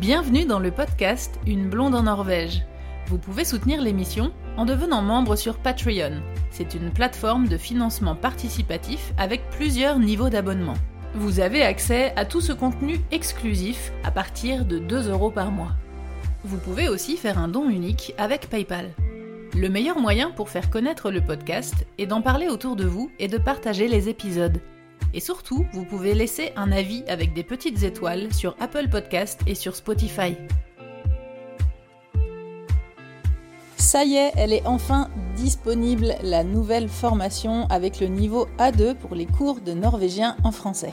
Bienvenue dans le podcast Une blonde en Norvège. Vous pouvez soutenir l'émission en devenant membre sur Patreon. C'est une plateforme de financement participatif avec plusieurs niveaux d'abonnement. Vous avez accès à tout ce contenu exclusif à partir de 2 euros par mois. Vous pouvez aussi faire un don unique avec PayPal. Le meilleur moyen pour faire connaître le podcast est d'en parler autour de vous et de partager les épisodes. Et surtout, vous pouvez laisser un avis avec des petites étoiles sur Apple Podcast et sur Spotify. Ça y est, elle est enfin disponible, la nouvelle formation avec le niveau A2 pour les cours de norvégien en français.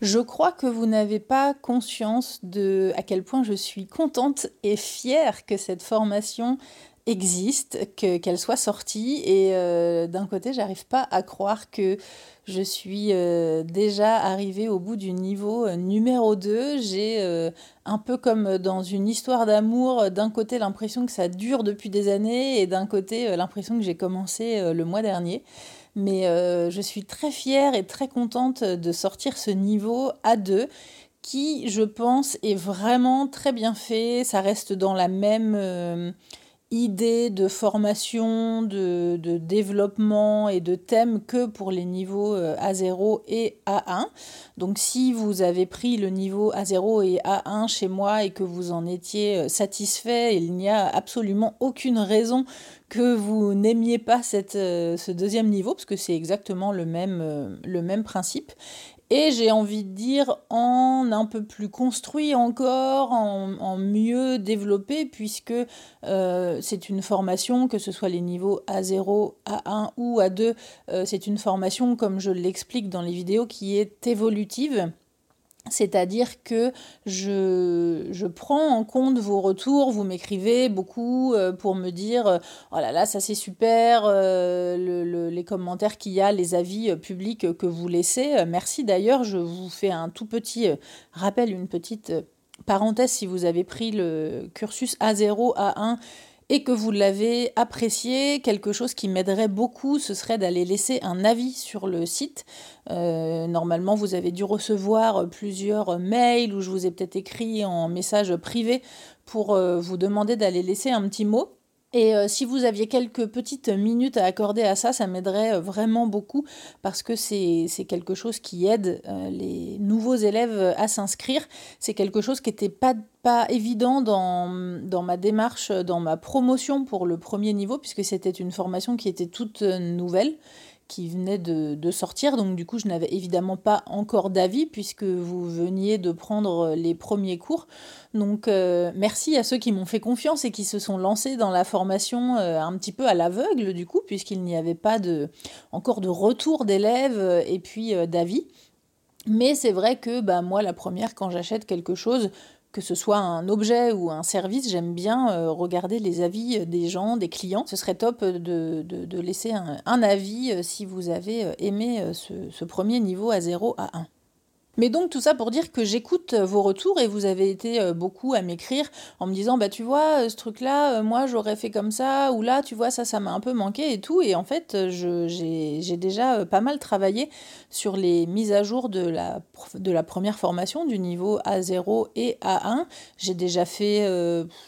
Je crois que vous n'avez pas conscience de à quel point je suis contente et fière que cette formation existe, qu'elle soit sortie. Et euh, d'un côté, j'arrive pas à croire que je suis euh, déjà arrivée au bout du niveau euh, numéro 2. J'ai un peu comme dans une histoire d'amour, d'un côté l'impression que ça dure depuis des années et d'un côté l'impression que j'ai commencé le mois dernier. Mais je suis très fière et très contente de sortir ce niveau A2 qui, je pense, est vraiment très bien fait. Ça reste dans la même idée de formation, de, développement et de thèmes que pour les niveaux euh, A0 et A1. Donc si vous avez pris le niveau A0 et A1 chez moi et que vous en étiez euh, satisfait, il n'y a absolument aucune raison que vous n'aimiez pas euh, ce deuxième niveau, parce que c'est exactement le même principe et j'ai envie de dire en un peu plus construit encore, en, mieux développé, puisque euh, c'est une formation, que ce soit les niveaux A0, A1 ou A2, euh, c'est une formation, comme je l'explique dans les vidéos, qui est évolutive. C'est-à-dire que je, prends en compte vos retours, vous m'écrivez beaucoup euh, pour me dire euh, oh là là, ça c'est super, euh, les commentaires qu'il y a, les avis publics que vous laissez. Merci d'ailleurs, je vous fais un tout petit rappel, une petite parenthèse si vous avez pris le cursus A0, A1 et que vous l'avez apprécié, quelque chose qui m'aiderait beaucoup, ce serait d'aller laisser un avis sur le site. Euh, normalement, vous avez dû recevoir plusieurs mails ou je vous ai peut-être écrit en message privé pour euh, vous demander d'aller laisser un petit mot. Et euh, si vous aviez quelques petites minutes à accorder à ça, ça m'aiderait euh, vraiment beaucoup parce que c'est quelque chose qui aide euh, les nouveaux élèves à s'inscrire. C'est quelque chose qui n'était pas, pas évident dans, dans ma démarche, dans ma promotion pour le premier niveau, puisque c'était une formation qui était toute nouvelle qui venait de, sortir. Donc du coup, je n'avais évidemment pas encore d'avis puisque vous veniez de prendre les premiers cours. Donc euh, merci à ceux qui m'ont fait confiance et qui se sont lancés dans la formation euh, un petit peu à l'aveugle du coup, puisqu'il n'y avait pas de, encore de retour d'élèves euh, et puis d'avis. Mais c'est vrai que bah, moi, la première, quand j'achète quelque chose, que ce soit un objet ou un service, j'aime bien euh, regarder les avis des gens, des clients. Ce serait top de, de, laisser un, avis euh, si vous avez euh, aimé ce, ce premier niveau à 0 à 1. Mais donc tout ça pour dire que j'écoute euh, vos retours et vous avez été euh, beaucoup à m'écrire en me disant bah tu vois euh, ce truc là moi j'aurais fait comme ça ou là tu vois ça ça m'a un peu manqué et tout et en fait j'ai déjà pas mal travaillé sur les mises à jour de la, de la première formation du niveau A0 et A1. J'ai déjà fait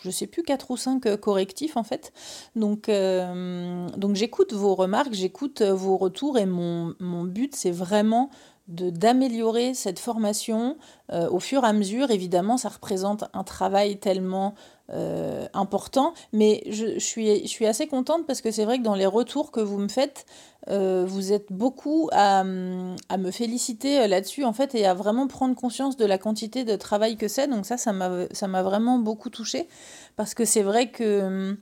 je sais plus 4 ou 5 correctifs en fait. Donc, donc j'écoute vos remarques, j'écoute vos retours et mon, mon but c'est vraiment d'améliorer cette formation euh, au fur et à mesure. Évidemment, ça représente un travail tellement euh, important, mais je, suis, je suis assez contente parce que c'est vrai que dans les retours que vous me faites, euh, vous êtes beaucoup à, à me féliciter là-dessus, en fait, et à vraiment prendre conscience de la quantité de travail que c'est. Donc ça, ça m'a vraiment beaucoup touchée, parce que c'est vrai que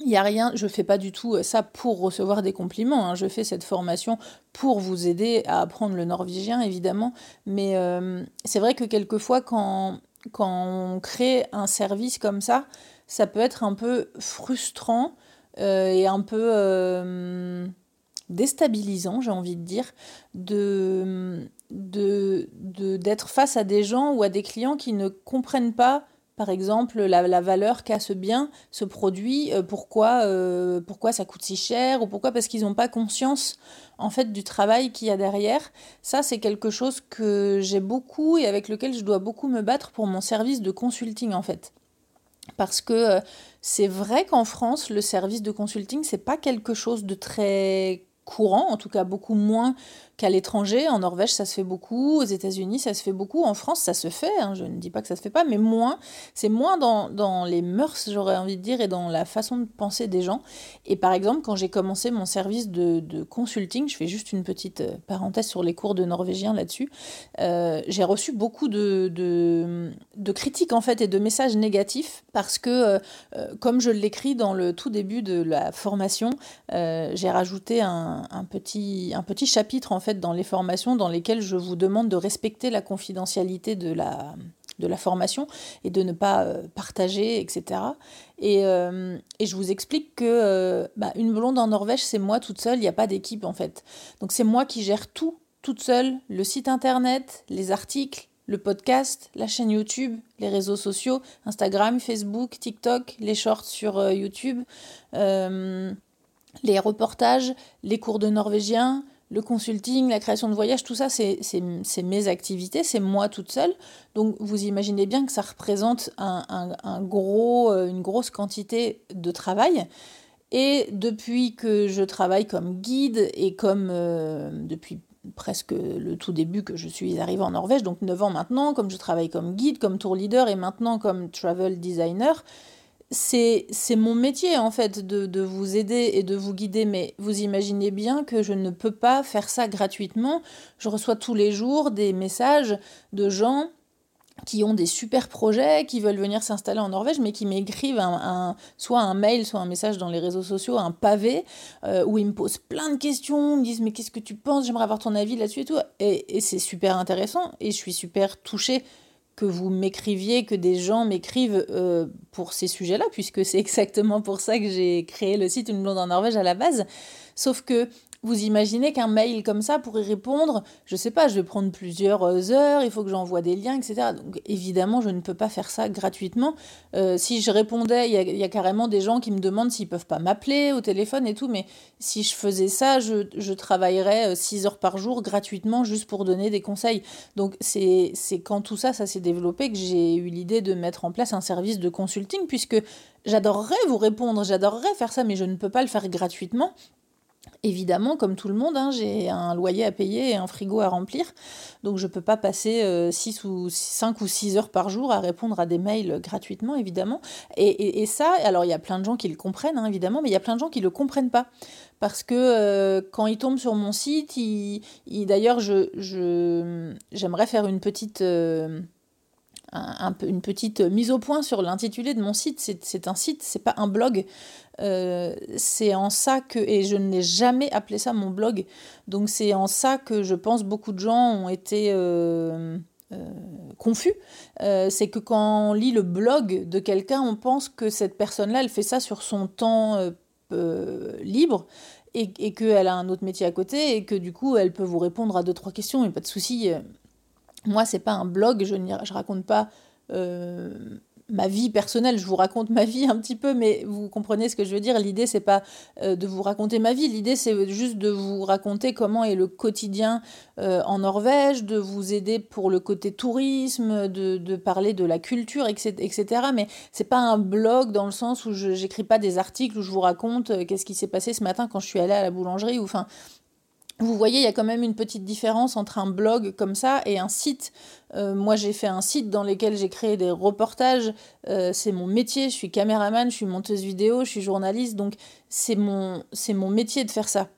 il a rien, je ne fais pas du tout ça pour recevoir des compliments, hein. je fais cette formation pour vous aider à apprendre le norvégien, évidemment, mais euh, c'est vrai que quelquefois, quand, quand on crée un service comme ça, ça peut être un peu frustrant euh, et un peu euh, déstabilisant, j'ai envie de dire, de, de, d'être face à des gens ou à des clients qui ne comprennent pas par exemple, la, valeur qu'a ce bien, ce produit, euh, pourquoi, euh, pourquoi ça coûte si cher, ou pourquoi parce qu'ils n'ont pas conscience en fait du travail qu'il y a derrière. Ça, c'est quelque chose que j'ai beaucoup et avec lequel je dois beaucoup me battre pour mon service de consulting en fait. Parce que euh, c'est vrai qu'en France, le service de consulting, c'est pas quelque chose de très courant, en tout cas beaucoup moins qu'à l'étranger. En Norvège, ça se fait beaucoup. Aux États-Unis, ça se fait beaucoup. En France, ça se fait. Hein. Je ne dis pas que ça se fait pas, mais moins. C'est moins dans, dans, les mœurs, j'aurais envie de dire, et dans la façon de penser des gens. Et par exemple, quand j'ai commencé mon service de, de, consulting, je fais juste une petite euh, parenthèse sur les cours de norvégien là-dessus, euh, j'ai reçu beaucoup de, de, critiques en fait et de messages négatifs parce que, euh, comme je l'écris dans le tout début de la formation, j'ai rajouté un, un, petit, un petit chapitre en fait dans les formations dans lesquelles je vous demande de respecter la confidentialité de la, de la formation et de ne pas euh, partager, etc. Et, euh, et, je vous explique que euh, bah, une blonde en Norvège, c'est moi toute seule, il n'y a pas d'équipe en fait. Donc c'est moi qui gère tout, toute seule, le site internet, les articles, le podcast, la chaîne YouTube, les réseaux sociaux, Instagram, Facebook, TikTok, les shorts sur YouTube, les reportages, les cours de norvégien, le consulting, la création de voyages, tout ça, c'est mes activités, c'est moi toute seule. Donc vous imaginez bien que ça représente un, gros, euh, une grosse quantité de travail. Et depuis que je travaille comme guide et comme euh, depuis presque le tout début que je suis arrivée en Norvège, donc 9 ans maintenant, comme je travaille comme guide, comme tour leader et maintenant comme travel designer, c'est mon métier en fait de, vous aider et de vous guider, mais vous imaginez bien que je ne peux pas faire ça gratuitement. Je reçois tous les jours des messages de gens qui ont des super projets, qui veulent venir s'installer en Norvège, mais qui m'écrivent un, soit un mail, soit un message dans les réseaux sociaux, un pavé, euh, où ils me posent plein de questions, me disent mais qu'est-ce que tu penses, j'aimerais avoir ton avis là-dessus et tout. Et c'est super intéressant, et je suis super touchée que vous m'écriviez, que des gens m'écrivent euh, pour ces sujets-là, puisque c'est exactement pour ça que j'ai créé le site Une blonde en Norvège à la base. Sauf que vous imaginez qu'un mail comme ça pourrait répondre, je sais pas, je vais prendre plusieurs euh, heures, il faut que j'envoie des liens, etc. Donc évidemment, je ne peux pas faire ça gratuitement. Euh, si je répondais, il y, a carrément des gens qui me demandent s'ils peuvent pas m'appeler au téléphone et tout, mais si je faisais ça, je, travaillerais 6 euh, heures par jour gratuitement juste pour donner des conseils. Donc c'est quand tout ça s'est développé que j'ai eu l'idée de mettre en place un service de consulting, puisque j'adorerais vous répondre, j'adorerais faire ça, mais je ne peux pas le faire gratuitement. Évidemment, comme tout le monde, hein, j'ai un loyer à payer et un frigo à remplir, donc je ne peux pas passer 6 euh, ou 5 ou 6 heures par jour à répondre à des mails gratuitement, évidemment. Et, ça, alors il y a plein de gens qui le comprennent, hein, évidemment, mais il y a plein de gens qui ne le comprennent pas. Parce que euh, quand ils tombent sur mon site, d'ailleurs, je, j'aimerais faire une petite... Euh, une petite mise au point sur l'intitulé de mon site. C'est un site, c'est pas un blog. Euh, c'est en ça que, et je n'ai jamais appelé ça mon blog, donc c'est en ça que je pense beaucoup de gens ont été euh, euh, confus. c'est que quand on lit le blog de quelqu'un, on pense que cette personne-là, elle fait ça sur son temps libre et, et qu'elle a un autre métier à côté et que du coup, elle peut vous répondre à deux, trois questions et pas de souci. Moi, c'est pas un blog, je ne raconte pas ma vie personnelle, je vous raconte ma vie un petit peu, mais vous comprenez ce que je veux dire. L'idée, c'est pas euh, de vous raconter ma vie, l'idée, c'est juste de vous raconter comment est le quotidien euh, en Norvège, de vous aider pour le côté tourisme, de, parler de la culture, etc. etc. Mais c'est pas un blog dans le sens où je n'écris pas des articles où je vous raconte euh, qu'est-ce qui s'est passé ce matin quand je suis allée à la boulangerie. Ou, enfin, vous voyez, il y a quand même une petite différence entre un blog comme ça et un site. Euh, moi, j'ai fait un site dans lequel j'ai créé des reportages. Euh, c'est mon métier. Je suis caméraman, je suis monteuse vidéo, je suis journaliste. Donc, c'est mon, métier de faire ça.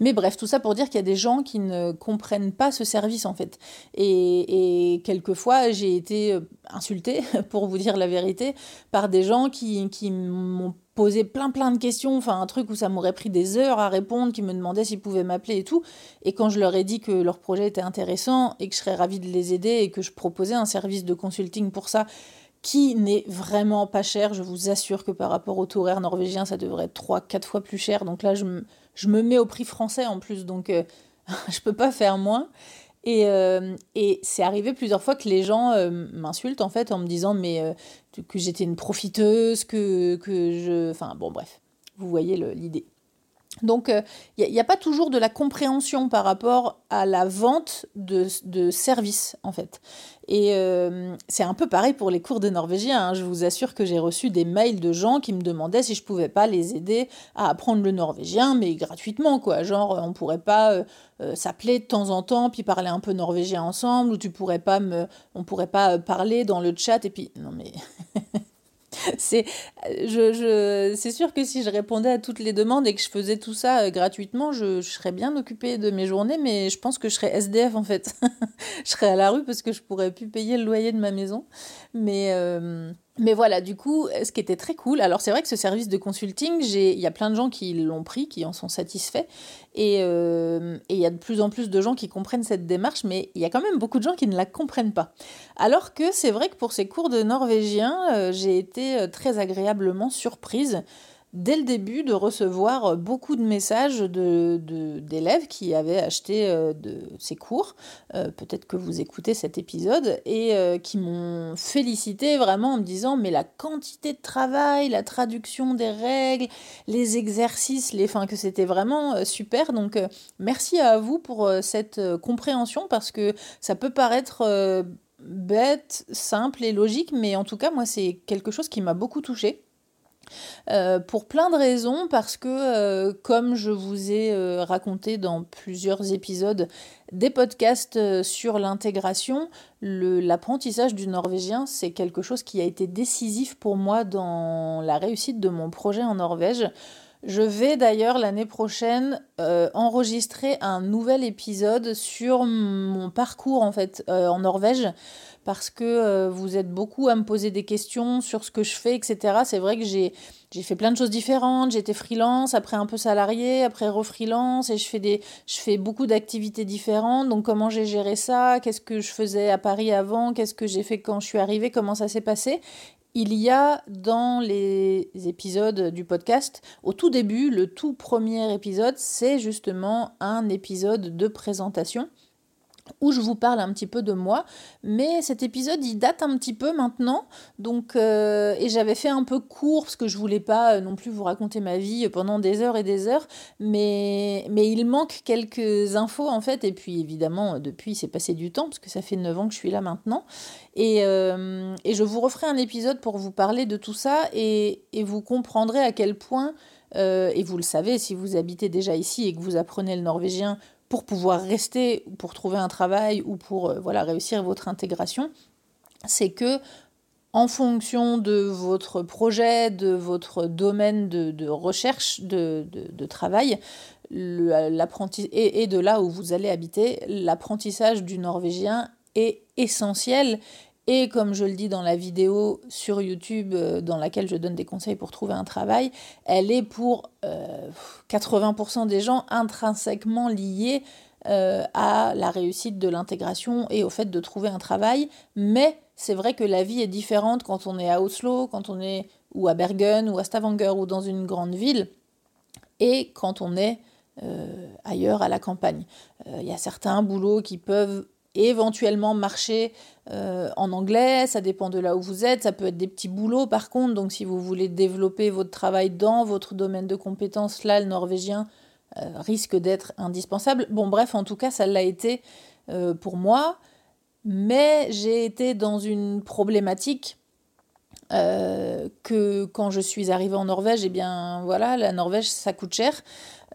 Mais bref, tout ça pour dire qu'il y a des gens qui ne comprennent pas ce service en fait. Et, et quelquefois, j'ai été euh, insultée, pour vous dire la vérité, par des gens qui, qui m'ont posé plein plein de questions, enfin un truc où ça m'aurait pris des heures à répondre, qui me demandaient s'ils pouvaient m'appeler et tout. Et quand je leur ai dit que leur projet était intéressant et que je serais ravie de les aider et que je proposais un service de consulting pour ça, qui n'est vraiment pas cher. Je vous assure que par rapport au taux horaire norvégien, ça devrait être 3-4 fois plus cher. Donc là, je je me mets au prix français en plus, donc euh, je peux pas faire moins. Et, et c'est arrivé plusieurs fois que les gens m'insultent en fait en me disant mais que j'étais une profiteuse, que, que je... Enfin bon bref, vous voyez l'idée. Donc, il euh, n'y a, pas toujours de la compréhension par rapport à la vente de, services, en fait. Et euh, c'est un peu pareil pour les cours de norvégien. Hein. Je vous assure que j'ai reçu des mails de gens qui me demandaient si je pouvais pas les aider à apprendre le norvégien, mais gratuitement, quoi. Genre, on pourrait pas euh, s'appeler de temps en temps, puis parler un peu norvégien ensemble, ou tu pourrais pas me... on pourrait pas parler dans le chat, et puis... Non, mais... c'est je, je, sûr que si je répondais à toutes les demandes et que je faisais tout ça euh, gratuitement, je, je, serais bien occupée de mes journées, mais je pense que je serais SDF en fait. je serais à la rue parce que je pourrais plus payer le loyer de ma maison. Mais, euh, mais voilà, du coup, ce qui était très cool, alors c'est vrai que ce service de consulting, il y a plein de gens qui l'ont pris, qui en sont satisfaits, euh, et il y a de plus en plus de gens qui comprennent cette démarche, mais il y a quand même beaucoup de gens qui ne la comprennent pas. Alors que c'est vrai que pour ces cours de norvégien, euh, j'ai été très agréablement surprise dès le début de recevoir beaucoup de messages d'élèves qui avaient acheté euh, de, ces cours, euh, peut-être que vous écoutez cet épisode, et euh, qui m'ont félicité vraiment en me disant mais la quantité de travail, la traduction des règles, les exercices, les fins, que c'était vraiment super. Donc merci à vous pour cette compréhension parce que ça peut paraître bête, simple et logique, mais en tout cas moi c'est quelque chose qui m'a beaucoup touchée. Euh, pour plein de raisons, parce que euh, comme je vous ai euh, raconté dans plusieurs épisodes des podcasts sur l'intégration, l'apprentissage du norvégien, c'est quelque chose qui a été décisif pour moi dans la réussite de mon projet en Norvège. Je vais d'ailleurs l'année prochaine enregistrer un nouvel épisode sur mon parcours en fait en Norvège parce que euh, vous êtes beaucoup à me poser des questions sur ce que je fais, etc. C'est vrai que j'ai, j'ai fait plein de choses différentes. J'étais freelance, après un peu salarié, après refreelance, et je fais, des, je fais beaucoup d'activités différentes. Donc comment j'ai géré ça? Qu'est-ce que je faisais à Paris avant? Qu'est-ce que j'ai fait quand je suis arrivée? Comment ça s'est passé? Il y a dans les épisodes du podcast, au tout début, le tout premier épisode, c'est justement un épisode de présentation où je vous parle un petit peu de moi. Mais cet épisode, il date un petit peu maintenant. Donc, euh, et j'avais fait un peu court parce que je voulais pas euh, non plus vous raconter ma vie pendant des heures et des heures. Mais, mais il manque quelques infos en fait. Et puis évidemment, depuis, c'est passé du temps parce que ça fait 9 ans que je suis là maintenant. Et, euh, et je vous referai un épisode pour vous parler de tout ça et, et vous comprendrez à quel point, et vous le savez si vous habitez déjà ici et que vous apprenez le norvégien, pour pouvoir rester, pour trouver un travail ou pour euh, voilà, réussir votre intégration, c'est que en fonction de votre projet, de votre domaine de, recherche, de, de, travail, et, et de là où vous allez habiter, l'apprentissage du norvégien est essentiel et comme je le dis dans la vidéo sur YouTube euh, dans laquelle je donne des conseils pour trouver un travail, elle est pour 80% euh, des gens intrinsèquement liée euh, à la réussite de l'intégration et au fait de trouver un travail. Mais c'est vrai que la vie est différente quand on est à Oslo, quand on est ou à Bergen ou à Stavanger ou dans une grande ville et quand on est ailleurs à la campagne. Il y a certains boulots qui peuvent éventuellement marcher euh, en anglais, ça dépend de là où vous êtes, ça peut être des petits boulots par contre, donc si vous voulez développer votre travail dans votre domaine de compétences, là le norvégien euh, risque d'être indispensable. Bon bref, en tout cas ça l'a été euh, pour moi, mais j'ai été dans une problématique que quand je suis arrivée en Norvège, eh bien voilà, la Norvège ça coûte cher.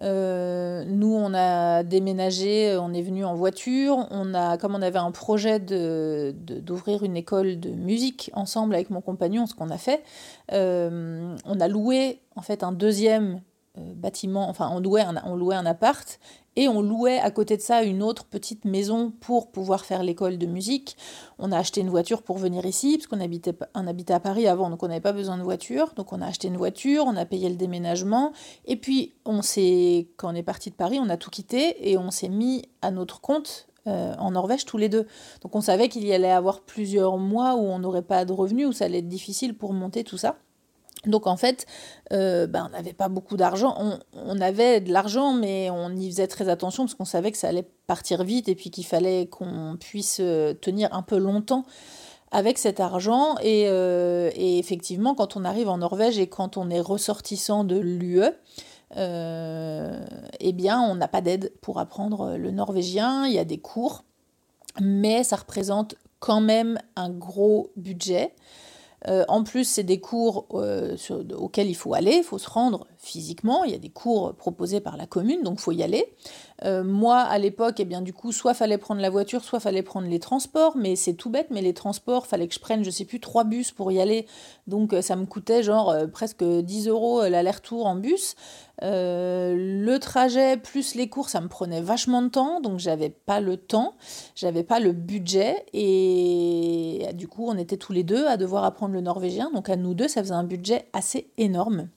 Euh, nous, on a déménagé, on est venu en voiture. On a, comme on avait un projet de, d'ouvrir une école de musique ensemble avec mon compagnon, ce qu'on a fait, euh, on a loué en fait un deuxième bâtiment, enfin on louait, un, on louait un appart et on louait à côté de ça une autre petite maison pour pouvoir faire l'école de musique. On a acheté une voiture pour venir ici, parce qu'on habitait, habitait à Paris avant, donc on n'avait pas besoin de voiture. Donc on a acheté une voiture, on a payé le déménagement. Et puis, on s'est, quand on est parti de Paris, on a tout quitté et on s'est mis à notre compte euh, en Norvège tous les deux. Donc on savait qu'il y allait avoir plusieurs mois où on n'aurait pas de revenus, où ça allait être difficile pour monter tout ça. Donc en fait, euh, ben, on n'avait pas beaucoup d'argent. On, avait de l'argent, mais on y faisait très attention parce qu'on savait que ça allait partir vite et puis qu'il fallait qu'on puisse euh, tenir un peu longtemps avec cet argent. Euh, et, effectivement, quand on arrive en Norvège et quand on est ressortissant de l'UE, eh bien, on n'a pas d'aide pour apprendre le norvégien. Il y a des cours, mais ça représente quand même un gros budget. Euh, en plus, c'est des cours euh, auxquels il faut aller, il faut se rendre physiquement. Il y a des cours proposés par la commune, donc il faut y aller. Euh, moi, à l'époque, eh bien, du coup, soit fallait prendre la voiture, soit fallait prendre les transports, mais c'est tout bête, mais les transports, fallait que je prenne, je sais plus, trois bus pour y aller. Donc, ça me coûtait genre presque 10 euros l'aller-retour en bus. le trajet plus les cours, ça me prenait vachement de temps, donc j'avais pas le temps, j'avais pas le budget, et du coup, on était tous les deux à devoir apprendre le norvégien. Donc à nous deux, ça faisait un budget assez énorme.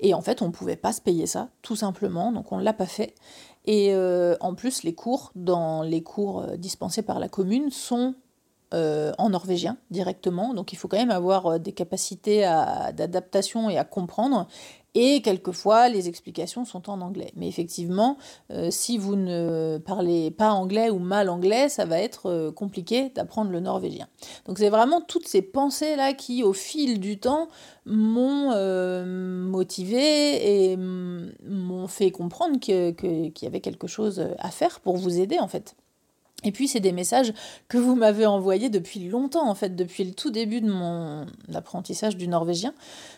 Et en fait, on ne pouvait pas se payer ça, tout simplement, donc on ne l'a pas fait. Et euh, en plus, les cours, dans les cours euh, dispensés par la commune, sont euh, en norvégien directement, donc il faut quand même avoir des capacités d'adaptation et à comprendre. Et quelquefois, les explications sont en anglais. Mais effectivement, euh, si vous ne parlez pas anglais ou mal anglais, ça va être euh, compliqué d'apprendre le norvégien. Donc c'est vraiment toutes ces pensées-là qui, au fil du temps, m'ont euh, motivé et m'ont fait comprendre qu'il y avait quelque chose à faire pour vous aider en fait. Et puis, c'est des messages que vous m'avez envoyés depuis longtemps, en fait, depuis le tout début de mon apprentissage du norvégien.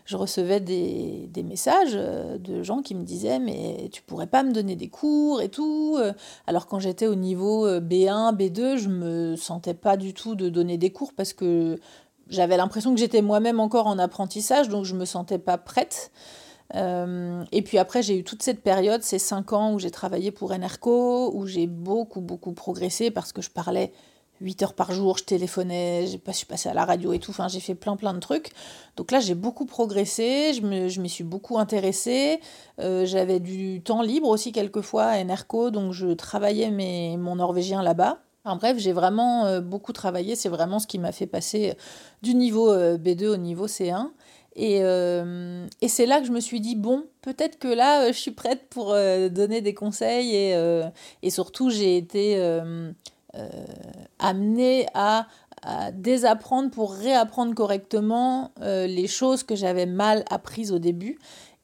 Je recevais des, messages euh, de gens qui me disaient Mais tu pourrais pas me donner des cours et tout. Euh. Alors, quand j'étais au niveau B1, euh, B2, je me sentais pas du tout de donner des cours parce que j'avais l'impression que j'étais moi-même encore en apprentissage, donc je me sentais pas prête. Euh, et puis après, j'ai eu toute cette période, ces cinq ans où j'ai travaillé pour Enerco, où j'ai beaucoup, beaucoup progressé parce que je parlais 8 heures par jour, je téléphonais, je suis passée à la radio et tout, enfin j'ai fait plein plein de trucs. Donc là j'ai beaucoup progressé, je m'y je suis beaucoup intéressée, euh, j'avais du temps libre aussi quelquefois à Enerco, donc je travaillais mes, mon norvégien là-bas. En bref, j'ai vraiment euh, beaucoup travaillé, c'est vraiment ce qui m'a fait passer du niveau B2 au niveau C1. Euh, et, c'est là que je me suis dit, bon, peut-être que là, euh, je suis prête pour euh, donner des conseils. Et, et surtout, j'ai été amenée à, désapprendre pour réapprendre correctement les choses que j'avais mal apprises au début.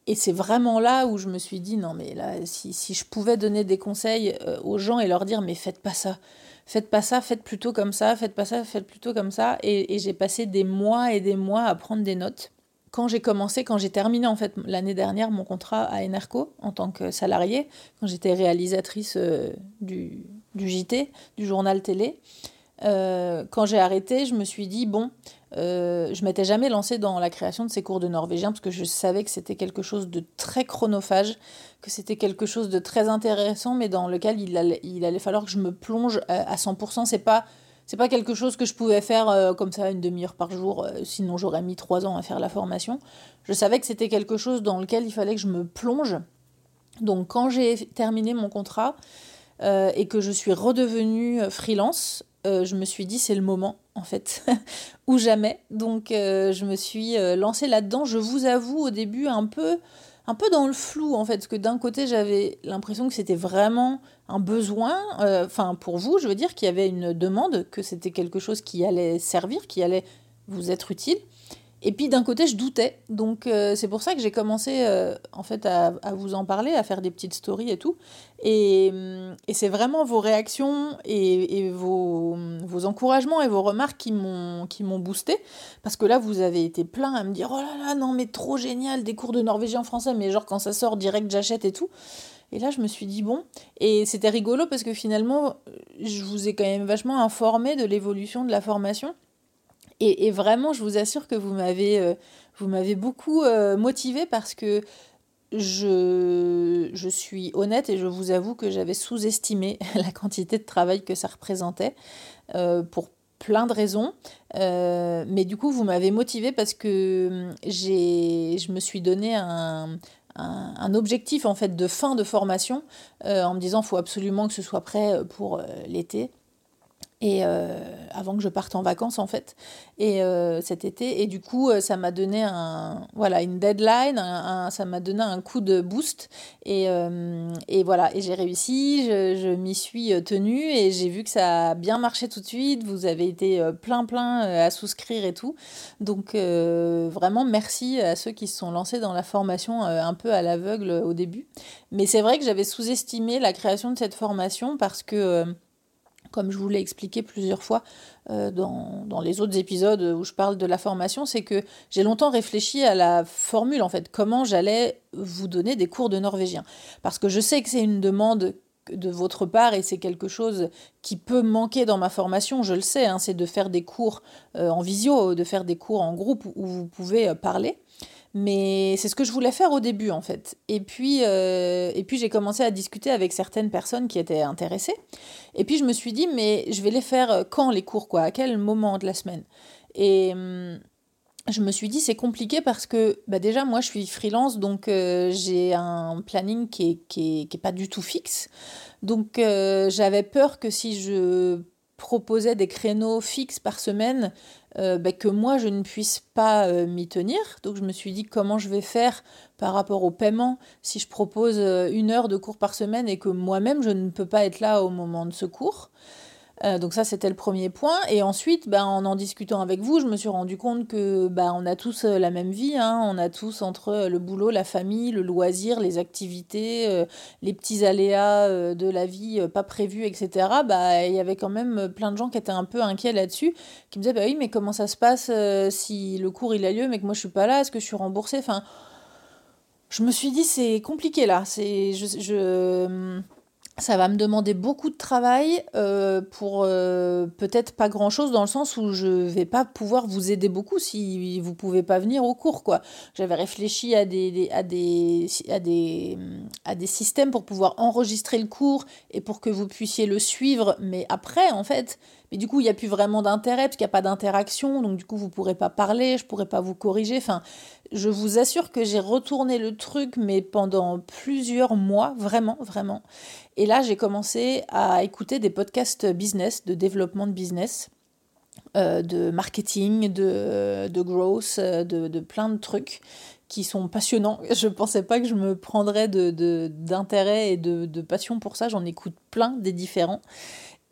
Et c'est vraiment là où je me suis dit, non, mais là, si, si je pouvais donner des conseils aux gens et leur dire, mais faites pas ça faites pas ça, faites plutôt comme ça, faites pas ça, faites plutôt comme ça. Et, et j'ai passé des mois et des mois à prendre des notes quand j'ai commencé, quand j'ai terminé en fait l'année dernière mon contrat à Enerco en tant que salariée, quand j'étais réalisatrice euh, du, du, JT, du journal télé, euh, quand j'ai arrêté, je me suis dit, bon, euh, je m'étais jamais lancée dans la création de ces cours de norvégien parce que je savais que c'était quelque chose de très chronophage, que c'était quelque chose de très intéressant, mais dans lequel il allait, falloir que je me plonge à 100%. C'est pas c'est pas quelque chose que je pouvais faire euh, comme ça une demi-heure par jour, euh, sinon j'aurais mis trois ans à faire la formation. Je savais que c'était quelque chose dans lequel il fallait que je me plonge. Donc quand j'ai terminé mon contrat euh, et que je suis redevenue freelance, je me suis dit c'est le moment en fait, ou jamais. Donc je me suis lancée là-dedans. Je vous avoue au début un peu un peu dans le flou en fait, parce que d'un côté j'avais l'impression que c'était vraiment un besoin, euh, enfin pour vous, je veux dire qu'il y avait une demande, que c'était quelque chose qui allait servir, qui allait vous être utile. Et puis d'un côté, je doutais. Donc euh, c'est pour ça que j'ai commencé euh, en fait à, vous en parler, à faire des petites stories et tout. Et, et c'est vraiment vos réactions et, et vos, vos, encouragements et vos remarques qui m'ont qui m'ont boosté. Parce que là, vous avez été plein à me dire oh là là non mais trop génial des cours de norvégien français, mais genre quand ça sort direct j'achète et tout. Et là, je me suis dit, bon, et c'était rigolo parce que finalement, je vous ai quand même vachement informé de l'évolution de la formation. Et, vraiment, je vous assure que vous m'avez, euh, vous m'avez beaucoup euh, motivé parce que je, je suis honnête et je vous avoue que j'avais sous-estimé la quantité de travail que ça représentait euh, pour plein de raisons. mais du coup, vous m'avez motivé parce que j'ai, je me suis donné un, un, objectif en fait de fin de formation en me disant faut absolument que ce soit prêt pour l'été. Et euh, avant que je parte en vacances en fait. Et euh, cet été. Et du coup euh, ça m'a donné un voilà une deadline ça m'a donné un coup de boost. Et, et voilà. Et j'ai réussi je, je m'y suis tenue et j'ai vu que ça a bien marché tout de suite. Vous avez été plein plein à souscrire et tout. Donc vraiment merci à ceux qui se sont lancés dans la formation un peu à l'aveugle au début. Mais c'est vrai que j'avais sous-estimé la création de cette formation parce que comme je vous l'ai expliqué plusieurs fois euh, dans, les autres épisodes où je parle de la formation, c'est que j'ai longtemps réfléchi à la formule, en fait, comment j'allais vous donner des cours de norvégien. Parce que je sais que c'est une demande de votre part et c'est quelque chose qui peut manquer dans ma formation, je le sais, hein, c'est de faire des cours euh, en visio, de faire des cours en groupe où vous pouvez euh, parler. Mais c'est ce que je voulais faire au début en fait. Et puis, euh, puis j'ai commencé à discuter avec certaines personnes qui étaient intéressées. Et puis je me suis dit, mais je vais les faire euh, quand les cours quoi? À quel moment de la semaine? Et hum, je me suis dit, c'est compliqué parce que bah déjà, moi je suis freelance, donc euh, j'ai un planning qui n'est qui est, qui est pas du tout fixe. Donc j'avais peur que si je proposais des créneaux fixes par semaine, euh, bah, que moi je ne puisse pas euh, m'y tenir. Donc je me suis dit comment je vais faire par rapport au paiement si je propose euh, une heure de cours par semaine et que moi-même je ne peux pas être là au moment de ce cours? Euh, donc ça, c'était le premier point. Et ensuite, ben, en en discutant avec vous, je me suis rendu compte que ben, on a tous euh, la même vie. Hein. On a tous entre euh, le boulot, la famille, le loisir, les activités, les petits aléas de la vie pas prévus, etc. Bah, il y avait quand même plein de gens qui étaient un peu inquiets là-dessus, qui me disaient, bah oui, mais comment ça se passe si le cours il a lieu, mais que moi je suis pas là, est-ce que je suis remboursée? Enfin, je me suis dit, c'est compliqué là. C'est, je, je ça va me demander beaucoup de travail euh, pour euh, peut-être pas grand chose dans le sens où je vais pas pouvoir vous aider beaucoup si vous pouvez pas venir au cours quoi. J'avais réfléchi à des, à des à des à des systèmes pour pouvoir enregistrer le cours et pour que vous puissiez le suivre mais après en fait mais du coup, il n'y a plus vraiment d'intérêt parce qu'il n'y a pas d'interaction. Donc, du coup, vous ne pourrez pas parler, je ne pourrai pas vous corriger. Enfin, je vous assure que j'ai retourné le truc, mais pendant plusieurs mois, vraiment, vraiment. Et là, j'ai commencé à écouter des podcasts business, de développement de business. Euh, de marketing, de, growth, de, plein de trucs qui sont passionnants. Je ne pensais pas que je me prendrais d'intérêt et de, passion pour ça. J'en écoute plein des différents.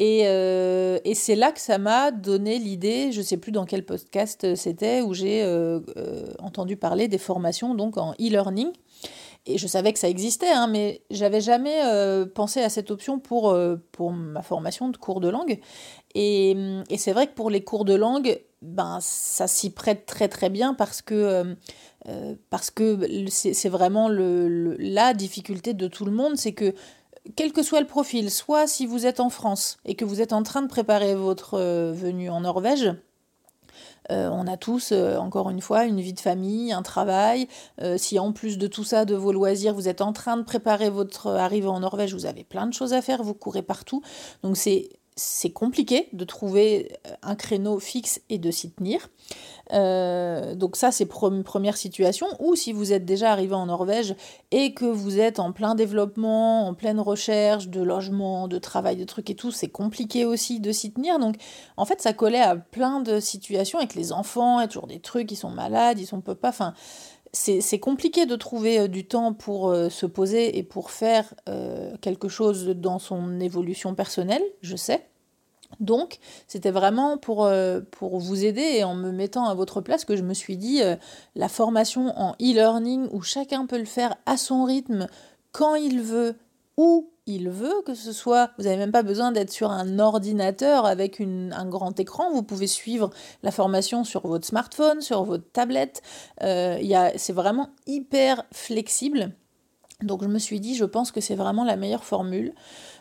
Et, euh, et c'est là que ça m'a donné l'idée, je ne sais plus dans quel podcast c'était, où j'ai euh, euh, entendu parler des formations donc en e-learning. Et je savais que ça existait, hein, mais j'avais jamais pensé à cette option pour, pour ma formation de cours de langue. Et, c'est vrai que pour les cours de langue, ben, ça s'y prête très très bien parce que parce que c'est vraiment la difficulté de tout le monde, c'est que quel que soit le profil, soit si vous êtes en France et que vous êtes en train de préparer votre euh, venue en Norvège, euh, on a tous, euh, encore une fois, une vie de famille, un travail. si en plus de tout ça, de vos loisirs, vous êtes en train de préparer votre arrivée en Norvège, vous avez plein de choses à faire, vous courez partout. Donc c'est compliqué de trouver un créneau fixe et de s'y tenir. Euh, donc ça, c'est première situation. Ou si vous êtes déjà arrivé en Norvège et que vous êtes en plein développement, en pleine recherche de logement, de travail, de trucs et tout, c'est compliqué aussi de s'y tenir. Donc en fait, ça collait à plein de situations avec les enfants, a toujours des trucs, ils sont malades, ils sont peu pas... Enfin, c'est compliqué de trouver euh, du temps pour euh, se poser et pour faire quelque chose dans son évolution personnelle, je sais. Donc, c'était vraiment pour, pour vous aider et en me mettant à votre place que je me suis dit, la formation en e-learning où chacun peut le faire à son rythme, quand il veut, où il veut, que ce soit, vous n'avez même pas besoin d'être sur un ordinateur avec un grand écran, vous pouvez suivre la formation sur votre smartphone, sur votre tablette, euh, c'est vraiment hyper flexible. Donc je me suis dit, je pense que c'est vraiment la meilleure formule.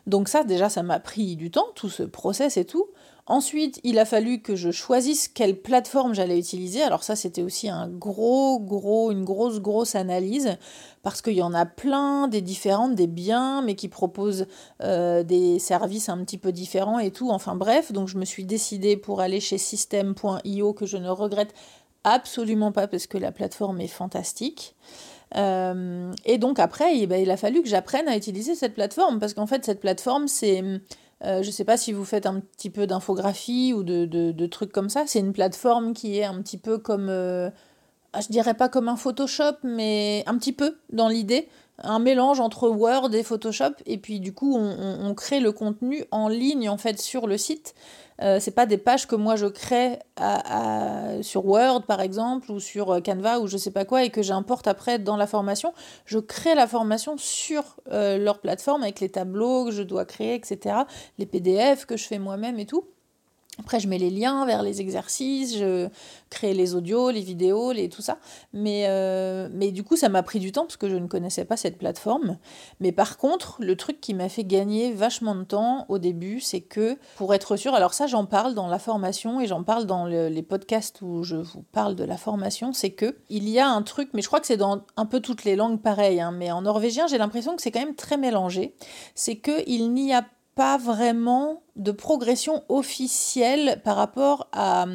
Donc ça, déjà, ça m'a pris du temps, tout ce process et tout. Ensuite, il a fallu que je choisisse quelle plateforme j'allais utiliser. Alors ça, c'était aussi un gros, gros, une grosse, grosse analyse parce qu'il y en a plein, des différentes, des biens, mais qui proposent euh, des services un petit peu différents et tout. Enfin bref, donc je me suis décidée pour aller chez System.io que je ne regrette absolument pas parce que la plateforme est fantastique. Euh, et donc après, ben, il a fallu que j'apprenne à utiliser cette plateforme parce qu'en fait, cette plateforme, c'est je ne sais pas si vous faites un petit peu d'infographie ou de, de, trucs comme ça. C'est une plateforme qui est un petit peu comme, je dirais pas comme un Photoshop, mais un petit peu dans l'idée un mélange entre Word et Photoshop et puis du coup on, crée le contenu en ligne en fait sur le site. Euh, c'est pas des pages que moi je crée sur Word par exemple ou sur euh, Canva ou je sais pas quoi et que j'importe après dans la formation. Je crée la formation sur euh, leur plateforme avec les tableaux que je dois créer, etc. Les PDF que je fais moi-même et tout. Après, je mets les liens vers les exercices, je crée les audios, les vidéos, les, tout ça. Mais, euh, mais du coup, ça m'a pris du temps parce que je ne connaissais pas cette plateforme. Mais par contre, le truc qui m'a fait gagner vachement de temps au début, c'est que pour être sûr, alors ça, j'en parle dans la formation et j'en parle dans les podcasts où je vous parle de la formation, c'est que il y a un truc, mais je crois que c'est dans un peu toutes les langues pareilles, hein, mais en norvégien, j'ai l'impression que c'est quand même très mélangé. C'est qu'il n'y a pas vraiment de progression officielle par rapport à,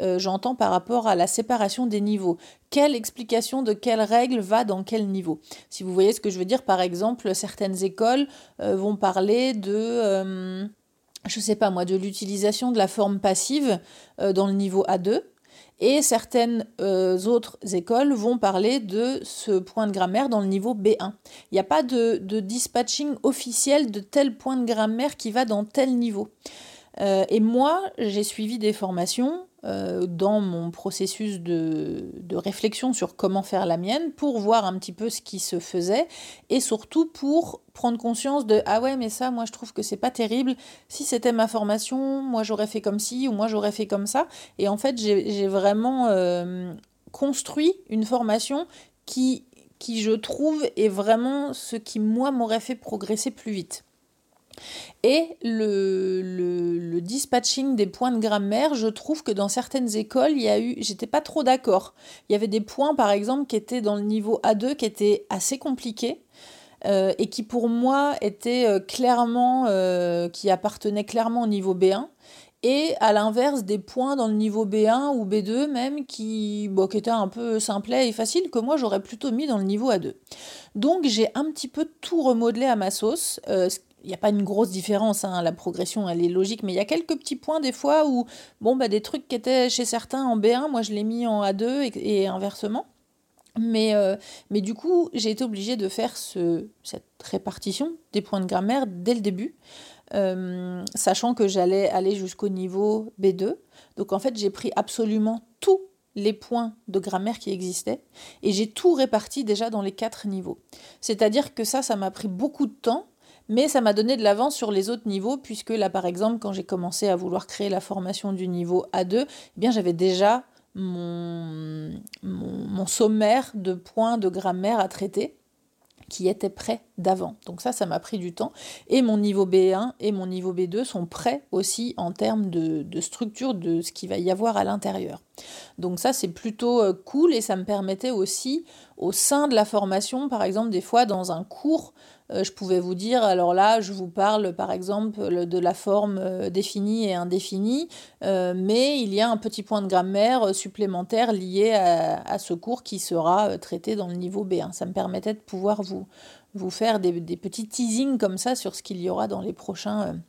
euh, j'entends par rapport à la séparation des niveaux. Quelle explication de quelle règle va dans quel niveau? Si vous voyez ce que je veux dire, par exemple, certaines écoles euh, vont parler de... Euh, je sais pas moi, de l'utilisation de la forme passive dans le niveau A2, et certaines euh, autres écoles vont parler de ce point de grammaire dans le niveau B1. Il n'y a pas de, dispatching officiel de tel point de grammaire qui va dans tel niveau. Euh, et moi, j'ai suivi des formations euh, dans mon processus de, réflexion sur comment faire la mienne pour voir un petit peu ce qui se faisait et surtout pour prendre conscience de ah ouais mais ça moi je trouve que c'est pas terrible. Si c'était ma formation moi j'aurais fait comme ci ou moi j'aurais fait comme ça. Et en fait j'ai vraiment euh, construit une formation qui qui je trouve est vraiment ce qui moi m'aurait fait progresser plus vite et le, le, dispatching des points de grammaire, je trouve que dans certaines écoles, il y a eu, j'étais pas trop d'accord. Il y avait des points, par exemple, qui étaient dans le niveau A2, qui étaient assez compliqués. Euh, et qui pour moi étaient euh, clairement, euh, qui appartenaient clairement au niveau B1, et à l'inverse des points dans le niveau B1 ou B2 même qui, bon, étaient un peu simplets et faciles que moi j'aurais plutôt mis dans le niveau A2. Donc j'ai un petit peu tout remodelé à ma sauce, il n'y a pas une grosse différence, hein, la progression elle est logique, mais il y a quelques petits points des fois où, bon, bah, des trucs qui étaient chez certains en B1, moi je l'ai mis en A2 et, inversement. Mais, euh, mais du coup, j'ai été obligée de faire ce, cette répartition des points de grammaire dès le début, euh, sachant que j'allais aller jusqu'au niveau B2. Donc en fait, j'ai pris absolument tous les points de grammaire qui existaient et j'ai tout réparti déjà dans les quatre niveaux. C'est-à-dire que ça, ça m'a pris beaucoup de temps mais ça m'a donné de l'avance sur les autres niveaux, puisque là, par exemple, quand j'ai commencé à vouloir créer la formation du niveau A2, eh bien j'avais déjà mon, sommaire de points de grammaire à traiter qui était prêt d'avant. Donc ça, ça m'a pris du temps. Et mon niveau B1 et mon niveau B2 sont prêts aussi en termes de, de structure de ce qu'il va y avoir à l'intérieur. Donc ça, c'est plutôt euh, cool et ça me permettait aussi, au sein de la formation, par exemple, des fois dans un cours, je pouvais vous dire, alors là, je vous parle par exemple de la forme euh, définie et indéfinie, euh, mais il y a un petit point de grammaire supplémentaire lié à, ce cours qui sera traité dans le niveau B1. Ça me permettait de pouvoir vous, vous faire des, des petits teasings comme ça sur ce qu'il y aura dans les prochains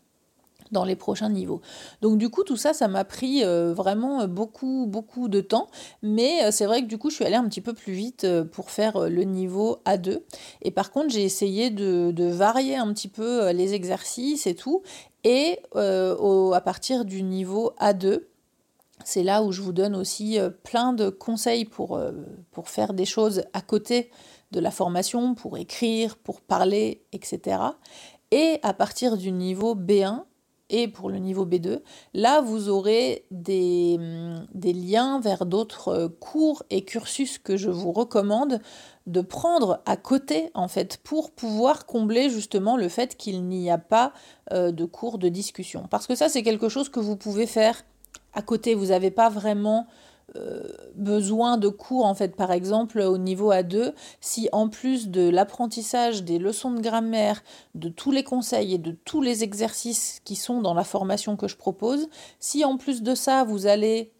dans les prochains niveaux. Donc du coup, tout ça, ça m'a pris euh, vraiment beaucoup, beaucoup de temps. Mais euh, c'est vrai que du coup, je suis allée un petit peu plus vite euh, pour faire le niveau A2. Et par contre, j'ai essayé de, varier un petit peu les exercices et tout. Et à partir du niveau A2, c'est là où je vous donne aussi plein de conseils pour, pour faire des choses à côté de la formation, pour écrire, pour parler, etc. Et à partir du niveau B1, et pour le niveau B2. Là, vous aurez des, liens vers d'autres euh, cours et cursus que je vous recommande de prendre à côté, en fait, pour pouvoir combler justement le fait qu'il n'y a pas euh, de cours de discussion. Parce que ça, c'est quelque chose que vous pouvez faire à côté. Vous n'avez pas vraiment euh, besoin de cours, en fait, par exemple, au niveau A2, si en plus de l'apprentissage des leçons de grammaire, de tous les conseils et de tous les exercices qui sont dans la formation que je propose, si en plus de ça, vous allez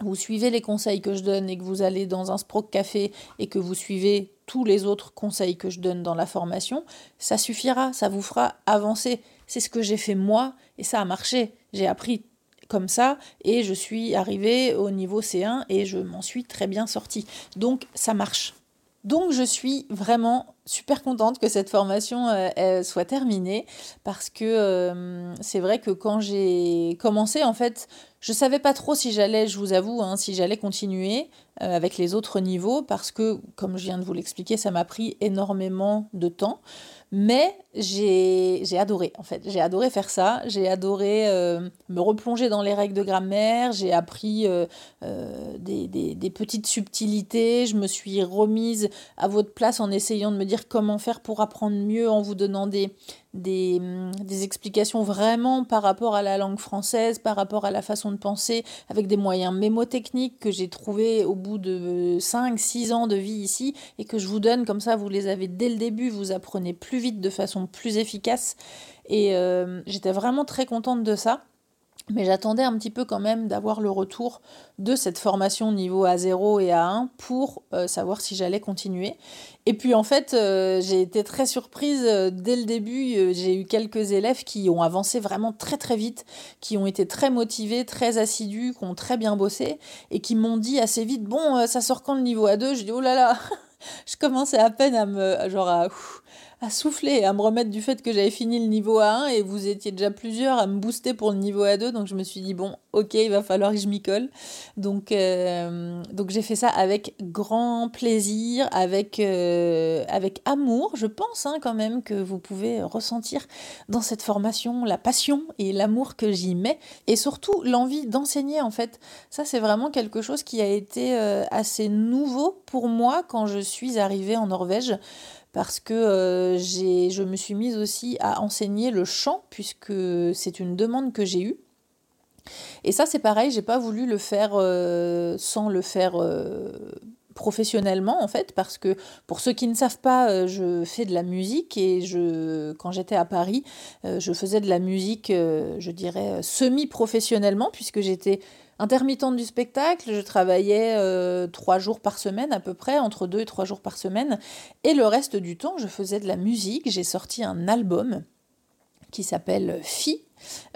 vous suivez les conseils que je donne et que vous allez dans un Sprock Café et que vous suivez tous les autres conseils que je donne dans la formation, ça suffira, ça vous fera avancer. c'est ce que j'ai fait moi et ça a marché. J'ai appris comme ça et je suis arrivée au niveau C1 et je m'en suis très bien sortie. Donc ça marche. Donc je suis vraiment super contente que cette formation euh, soit terminée parce que euh, c'est vrai que quand j'ai commencé en fait je savais pas trop si j'allais je vous avoue hein, si j'allais continuer euh, avec les autres niveaux parce que comme je viens de vous l'expliquer ça m'a pris énormément de temps mais j'ai adoré, en fait. J'ai adoré faire ça. J'ai adoré me replonger dans les règles de grammaire. J'ai appris des, des, petites subtilités. Je me suis remise à votre place en essayant de me dire comment faire pour apprendre mieux en vous donnant des, des, explications vraiment par rapport à la langue française, par rapport à la façon de penser, avec des moyens mémotechniques que j'ai trouvés au bout de 5-6 ans de vie ici et que je vous donne comme ça, vous les avez dès le début, vous apprenez plus vite de façon plus efficace. Et euh, j'étais vraiment très contente de ça. Mais j'attendais un petit peu quand même d'avoir le retour de cette formation niveau A0 et A1 pour euh, savoir si j'allais continuer. Et puis en fait, euh, j'ai été très surprise dès le début. j'ai eu quelques élèves qui ont avancé vraiment très très vite, qui ont été très motivés, très assidus, qui ont très bien bossé et qui m'ont dit assez vite Bon, ça sort quand le niveau A2 Je dis Oh là là Je commençais à peine à me. genre à à souffler, à me remettre du fait que j'avais fini le niveau A1 et vous étiez déjà plusieurs à me booster pour le niveau A2. Donc je me suis dit, bon, ok, il va falloir que je m'y colle. Donc, euh, donc j'ai fait ça avec grand plaisir, avec, euh, avec amour. Je pense hein, quand même que vous pouvez ressentir dans cette formation la passion et l'amour que j'y mets. Et surtout l'envie d'enseigner en fait. Ça c'est vraiment quelque chose qui a été euh, assez nouveau pour moi quand je suis arrivée en Norvège parce que euh, je me suis mise aussi à enseigner le chant puisque c'est une demande que j'ai eue. Et ça c'est pareil, j'ai pas voulu le faire euh, sans le faire euh, professionnellement en fait parce que pour ceux qui ne savent pas je fais de la musique et quand j'étais à Paris je faisais de la musique je dirais semi professionnellement puisque j'étais Intermittente du spectacle, je travaillais euh, trois jours par semaine à peu près, entre deux et trois jours par semaine. Et le reste du temps, je faisais de la musique. J'ai sorti un album qui s'appelle Phi.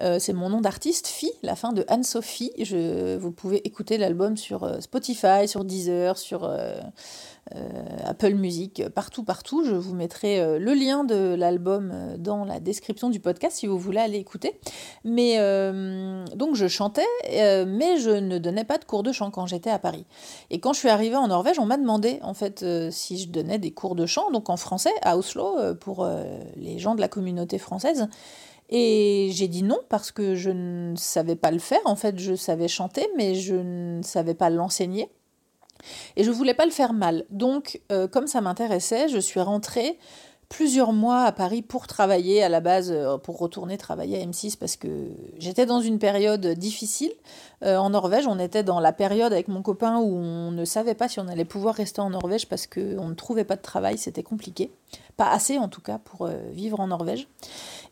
Euh, c'est mon nom d'artiste, Phi, la fin de Anne-Sophie. vous pouvez écouter l'album sur euh, Spotify, sur Deezer, sur Apple Music, partout, partout. Je vous mettrai euh, le lien de l'album euh, dans la description du podcast si vous voulez aller écouter. Mais donc je chantais, mais je ne donnais pas de cours de chant quand j'étais à Paris. Et quand je suis arrivée en Norvège, on m'a demandé en fait si je donnais des cours de chant, donc en français à Oslo pour les gens de la communauté française. Et j'ai dit non parce que je ne savais pas le faire. En fait, je savais chanter, mais je ne savais pas l'enseigner. Et je voulais pas le faire mal. Donc, euh, comme ça m'intéressait, je suis rentrée plusieurs mois à Paris pour travailler à la base, euh, pour retourner travailler à M6 parce que j'étais dans une période difficile. Euh, en Norvège, on était dans la période avec mon copain où on ne savait pas si on allait pouvoir rester en Norvège parce qu'on ne trouvait pas de travail, c'était compliqué. Pas assez en tout cas pour vivre en Norvège.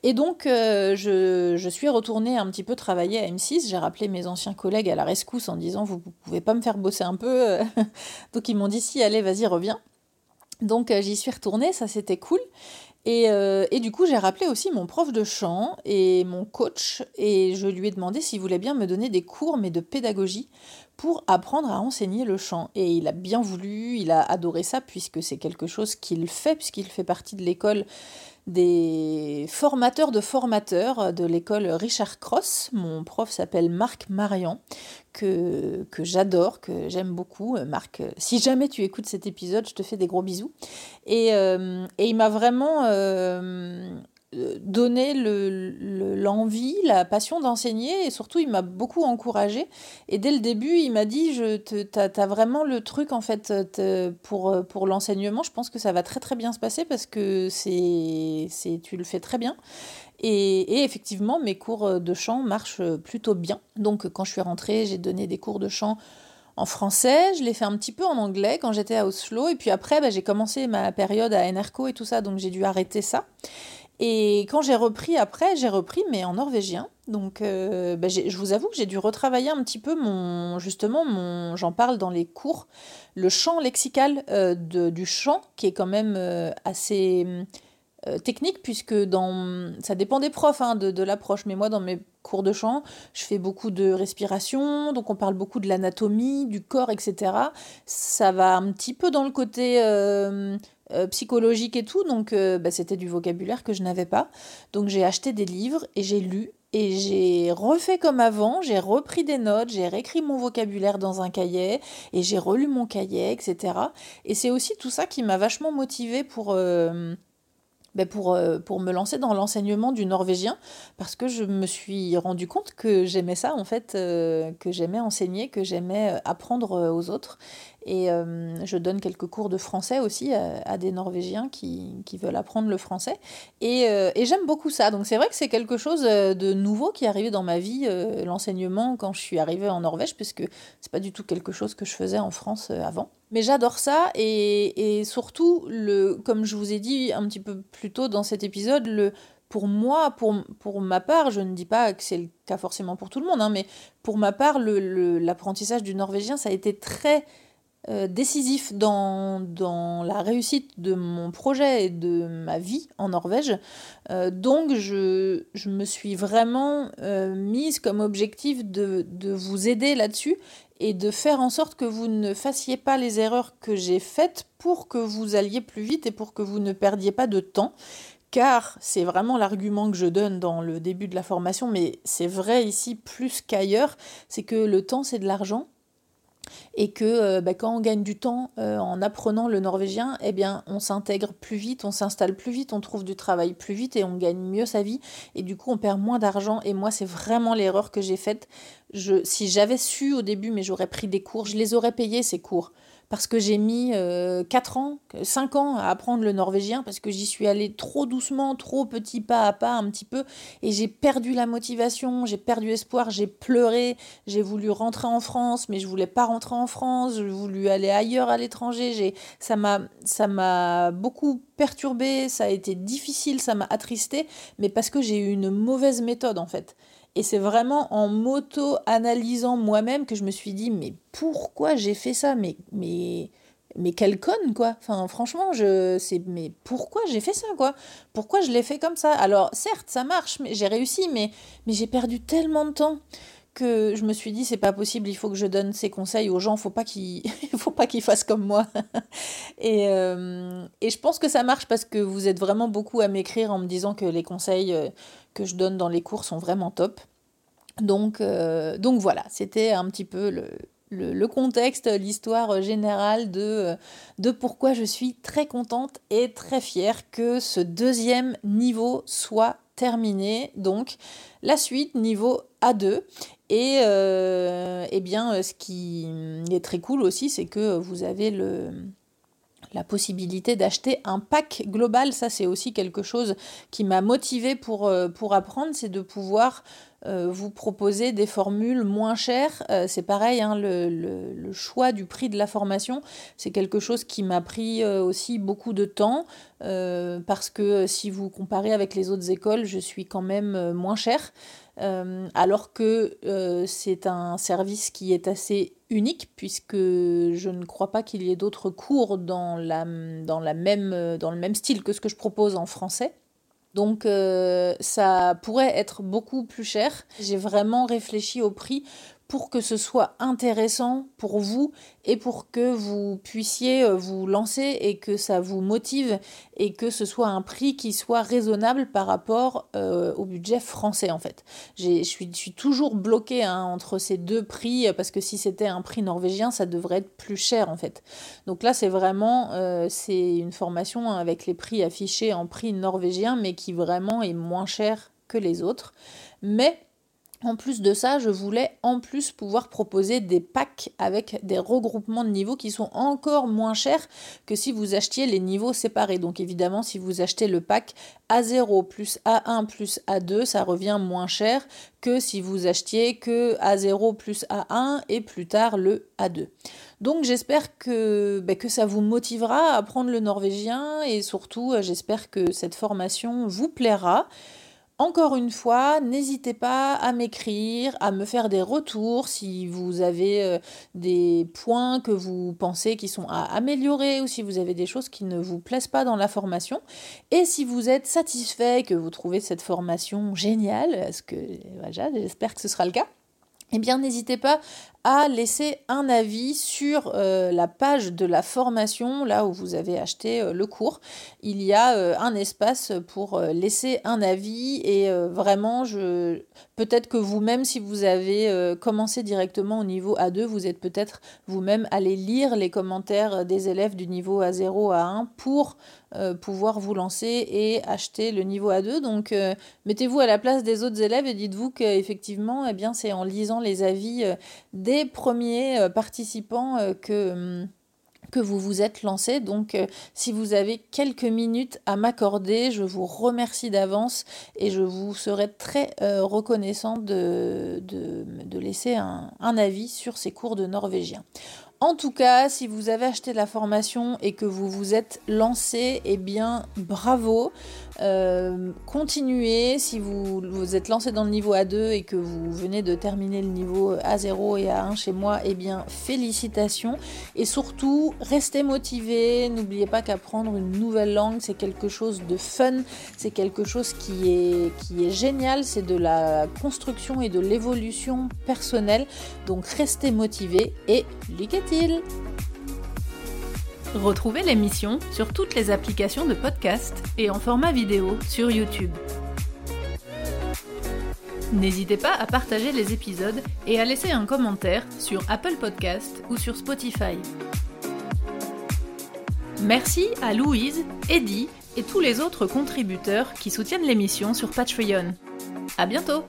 Et donc, euh, je, suis retournée un petit peu travailler à M6. J'ai rappelé mes anciens collègues à la rescousse en disant Vous ne pouvez pas me faire bosser un peu Donc, ils m'ont dit Si, allez, vas-y, reviens. Donc, euh, j'y suis retournée, ça c'était cool. Et, euh, et, du coup, j'ai rappelé aussi mon prof de chant et mon coach, et je lui ai demandé s'il voulait bien me donner des cours, mais de pédagogie, pour apprendre à enseigner le chant. Et il a bien voulu, il a adoré ça, puisque c'est quelque chose qu'il fait, puisqu'il fait partie de l'école des formateurs de formateurs de l'école Richard Cross. Mon prof s'appelle Marc Marian, que, j'adore, que j'aime beaucoup. Euh, Marc, euh, si jamais tu écoutes cet épisode, je te fais des gros bisous. Et, euh, et il m'a vraiment donné l'envie, le, la passion d'enseigner et surtout il m'a beaucoup encouragé et dès le début il m'a dit je tu as, vraiment le truc en fait pour, pour l'enseignement. Je pense que ça va très très bien se passer parce que c'est tu le fais très bien. Et, effectivement mes cours de chant marchent plutôt bien. Donc quand je suis rentrée j'ai donné des cours de chant en français, je l'ai fait un petit peu en anglais quand j'étais à Oslo, et puis après bah, j'ai commencé ma période à Enerco et tout ça, donc j'ai dû arrêter ça. Et quand j'ai repris après, j'ai repris, mais en norvégien. Donc, euh, bah, je vous avoue que j'ai dû retravailler un petit peu mon, justement, mon, j'en parle dans les cours, le champ lexical euh, du chant, qui est quand même euh, assez technique, puisque dans, ça dépend des profs hein, de l'approche. Mais moi, dans mes cours de chant, je fais beaucoup de respiration, donc on parle beaucoup de l'anatomie, du corps, etc. Ça va un petit peu dans le côté euh, euh, psychologique et tout, donc euh, bah, c'était du vocabulaire que je n'avais pas. Donc j'ai acheté des livres et j'ai lu et j'ai refait comme avant, j'ai repris des notes, j'ai réécrit mon vocabulaire dans un cahier et j'ai relu mon cahier, etc. Et c'est aussi tout ça qui m'a vachement motivée pour ben pour, euh, pour me lancer dans l'enseignement du norvégien parce que je me suis rendu compte que j'aimais ça en fait, euh, que j'aimais enseigner, que j'aimais euh, apprendre aux autres. Et je donne quelques cours de français aussi à, des Norvégiens qui, qui, veulent apprendre le français. Et, et j'aime beaucoup ça. Donc c'est vrai que c'est quelque chose de nouveau qui est arrivé dans ma vie, l'enseignement, quand je suis arrivée en Norvège, puisque c'est pas du tout quelque chose que je faisais en France avant. Mais j'adore ça et, surtout, le, comme je vous ai dit un petit peu plus tôt dans cet épisode, pour moi, pour, ma part, je ne dis pas que c'est le cas forcément pour tout le monde, hein, mais pour ma part, l'apprentissage du norvégien, ça a été très euh, décisif dans, la réussite de mon projet et de ma vie en Norvège. Euh, donc je, me suis vraiment euh, mise comme objectif de vous aider là-dessus et de faire en sorte que vous ne fassiez pas les erreurs que j'ai faites pour que vous alliez plus vite et pour que vous ne perdiez pas de temps. Car c'est vraiment l'argument que je donne dans le début de la formation, mais c'est vrai ici plus qu'ailleurs, c'est que le temps c'est de l'argent et que euh, bah, quand on gagne du temps euh, en apprenant le norvégien, eh bien, on s'intègre plus vite, on s'installe plus vite, on trouve du travail plus vite et on gagne mieux sa vie. Et du coup, on perd moins d'argent. Et moi, c'est vraiment l'erreur que j'ai faite. Si j'avais su au début, mais j'aurais pris des cours, je les aurais payés, ces cours parce que j'ai mis 4 euh, ans, 5 ans à apprendre le norvégien, parce que j'y suis allée trop doucement, trop petit pas à pas, un petit peu, et j'ai perdu la motivation, j'ai perdu espoir, j'ai pleuré, j'ai voulu rentrer en France, mais je voulais pas rentrer en France, j'ai voulu aller ailleurs à l'étranger, ça m'a, ça m'a beaucoup perturbé, ça a été difficile, ça m'a attristé, mais parce que j'ai eu une mauvaise méthode en fait. Et c'est vraiment en m'auto-analysant moi-même que je me suis dit, mais pourquoi j'ai fait ça? Mais, mais, mais quelle conne, quoi. Enfin, franchement, je, c'est, mais pourquoi j'ai fait ça, quoi? Pourquoi je l'ai fait comme ça? Alors, certes, ça marche, mais j'ai réussi, mais, mais j'ai perdu tellement de temps que je me suis dit c'est pas possible, il faut que je donne ces conseils aux gens, faut pas qu'ils faut pas qu'ils fassent comme moi. et, euh, et je pense que ça marche parce que vous êtes vraiment beaucoup à m'écrire en me disant que les conseils euh, que je donne dans les cours sont vraiment top. Donc, euh, donc voilà, c'était un petit peu le, contexte, l'histoire générale de, de pourquoi je suis très contente et très fière que ce deuxième niveau soit terminé. Donc la suite, niveau A2. Et euh, eh bien, ce qui est très cool aussi, c'est que vous avez le, la possibilité d'acheter un pack global. Ça, c'est aussi quelque chose qui m'a motivé pour, euh, pour apprendre, c'est de pouvoir euh, vous proposer des formules moins chères. Euh, c'est pareil, hein, le, le, choix du prix de la formation, c'est quelque chose qui m'a pris aussi beaucoup de temps, parce que si vous comparez avec les autres écoles, je suis quand même moins chère. Euh, alors que euh, c'est un service qui est assez unique puisque je ne crois pas qu'il y ait d'autres cours dans, la, dans, la même, dans le même style que ce que je propose en français. Donc euh, ça pourrait être beaucoup plus cher. J'ai vraiment réfléchi au prix pour que ce soit intéressant pour vous et pour que vous puissiez euh, vous lancer et que ça vous motive et que ce soit un prix qui soit raisonnable par rapport euh, au budget français en fait. Je suis, toujours bloquée hein, entre ces deux prix parce que si c'était un prix norvégien ça devrait être plus cher en fait. Donc là c'est vraiment euh, c'est une formation avec les prix affichés en prix norvégien mais qui vraiment est moins cher que les autres. Mais en plus de ça, je voulais en plus pouvoir proposer des packs avec des regroupements de niveaux qui sont encore moins chers que si vous achetiez les niveaux séparés. Donc évidemment, si vous achetez le pack A0 plus A1 plus A2, ça revient moins cher que si vous achetiez que A0 plus A1 et plus tard le A2. Donc j'espère que, ben, que ça vous motivera à apprendre le norvégien et surtout j'espère que cette formation vous plaira. Encore une fois, n'hésitez pas à m'écrire, à me faire des retours si vous avez euh, des points que vous pensez qui sont à améliorer ou si vous avez des choses qui ne vous plaisent pas dans la formation. Et si vous êtes satisfait, que vous trouvez cette formation géniale, ce que j'espère que ce sera le cas, eh bien n'hésitez pas à laisser un avis sur euh, la page de la formation, là où vous avez acheté euh, le cours. Il y a euh, un espace pour laisser un avis et vraiment, je... peut-être que vous-même, si vous avez commencé directement au niveau A2, vous êtes peut-être vous-même allé lire les commentaires des élèves du niveau A0 à 1 pour pouvoir vous lancer et acheter le niveau A2. Donc mettez-vous à la place des autres élèves et dites-vous qu'effectivement, eh c'est en lisant les avis des premiers euh, participants euh, que hum, que vous vous êtes lancé. Donc euh, si vous avez quelques minutes à m'accorder, je vous remercie d'avance et je vous serai très reconnaissant de, de, laisser un, un, avis sur ces cours de norvégien. En tout cas, si vous avez acheté la formation et que vous vous êtes lancé, eh bien bravo. Euh, continuez. Si vous vous êtes lancé dans le niveau A2 et que vous venez de terminer le niveau A0 et A1 chez moi, eh bien félicitations. Et surtout, restez motivés. N'oubliez pas qu'apprendre une nouvelle langue, c'est quelque chose de fun. C'est quelque chose qui est, qui est génial. C'est de la construction et de l'évolution personnelle. Donc restez motivés et ligati Retrouvez l'émission sur toutes les applications de podcast et en format vidéo sur YouTube. N'hésitez pas à partager les épisodes et à laisser un commentaire sur Apple Podcast ou sur Spotify. Merci à Louise, Eddie et tous les autres contributeurs qui soutiennent l'émission sur Patreon. À bientôt!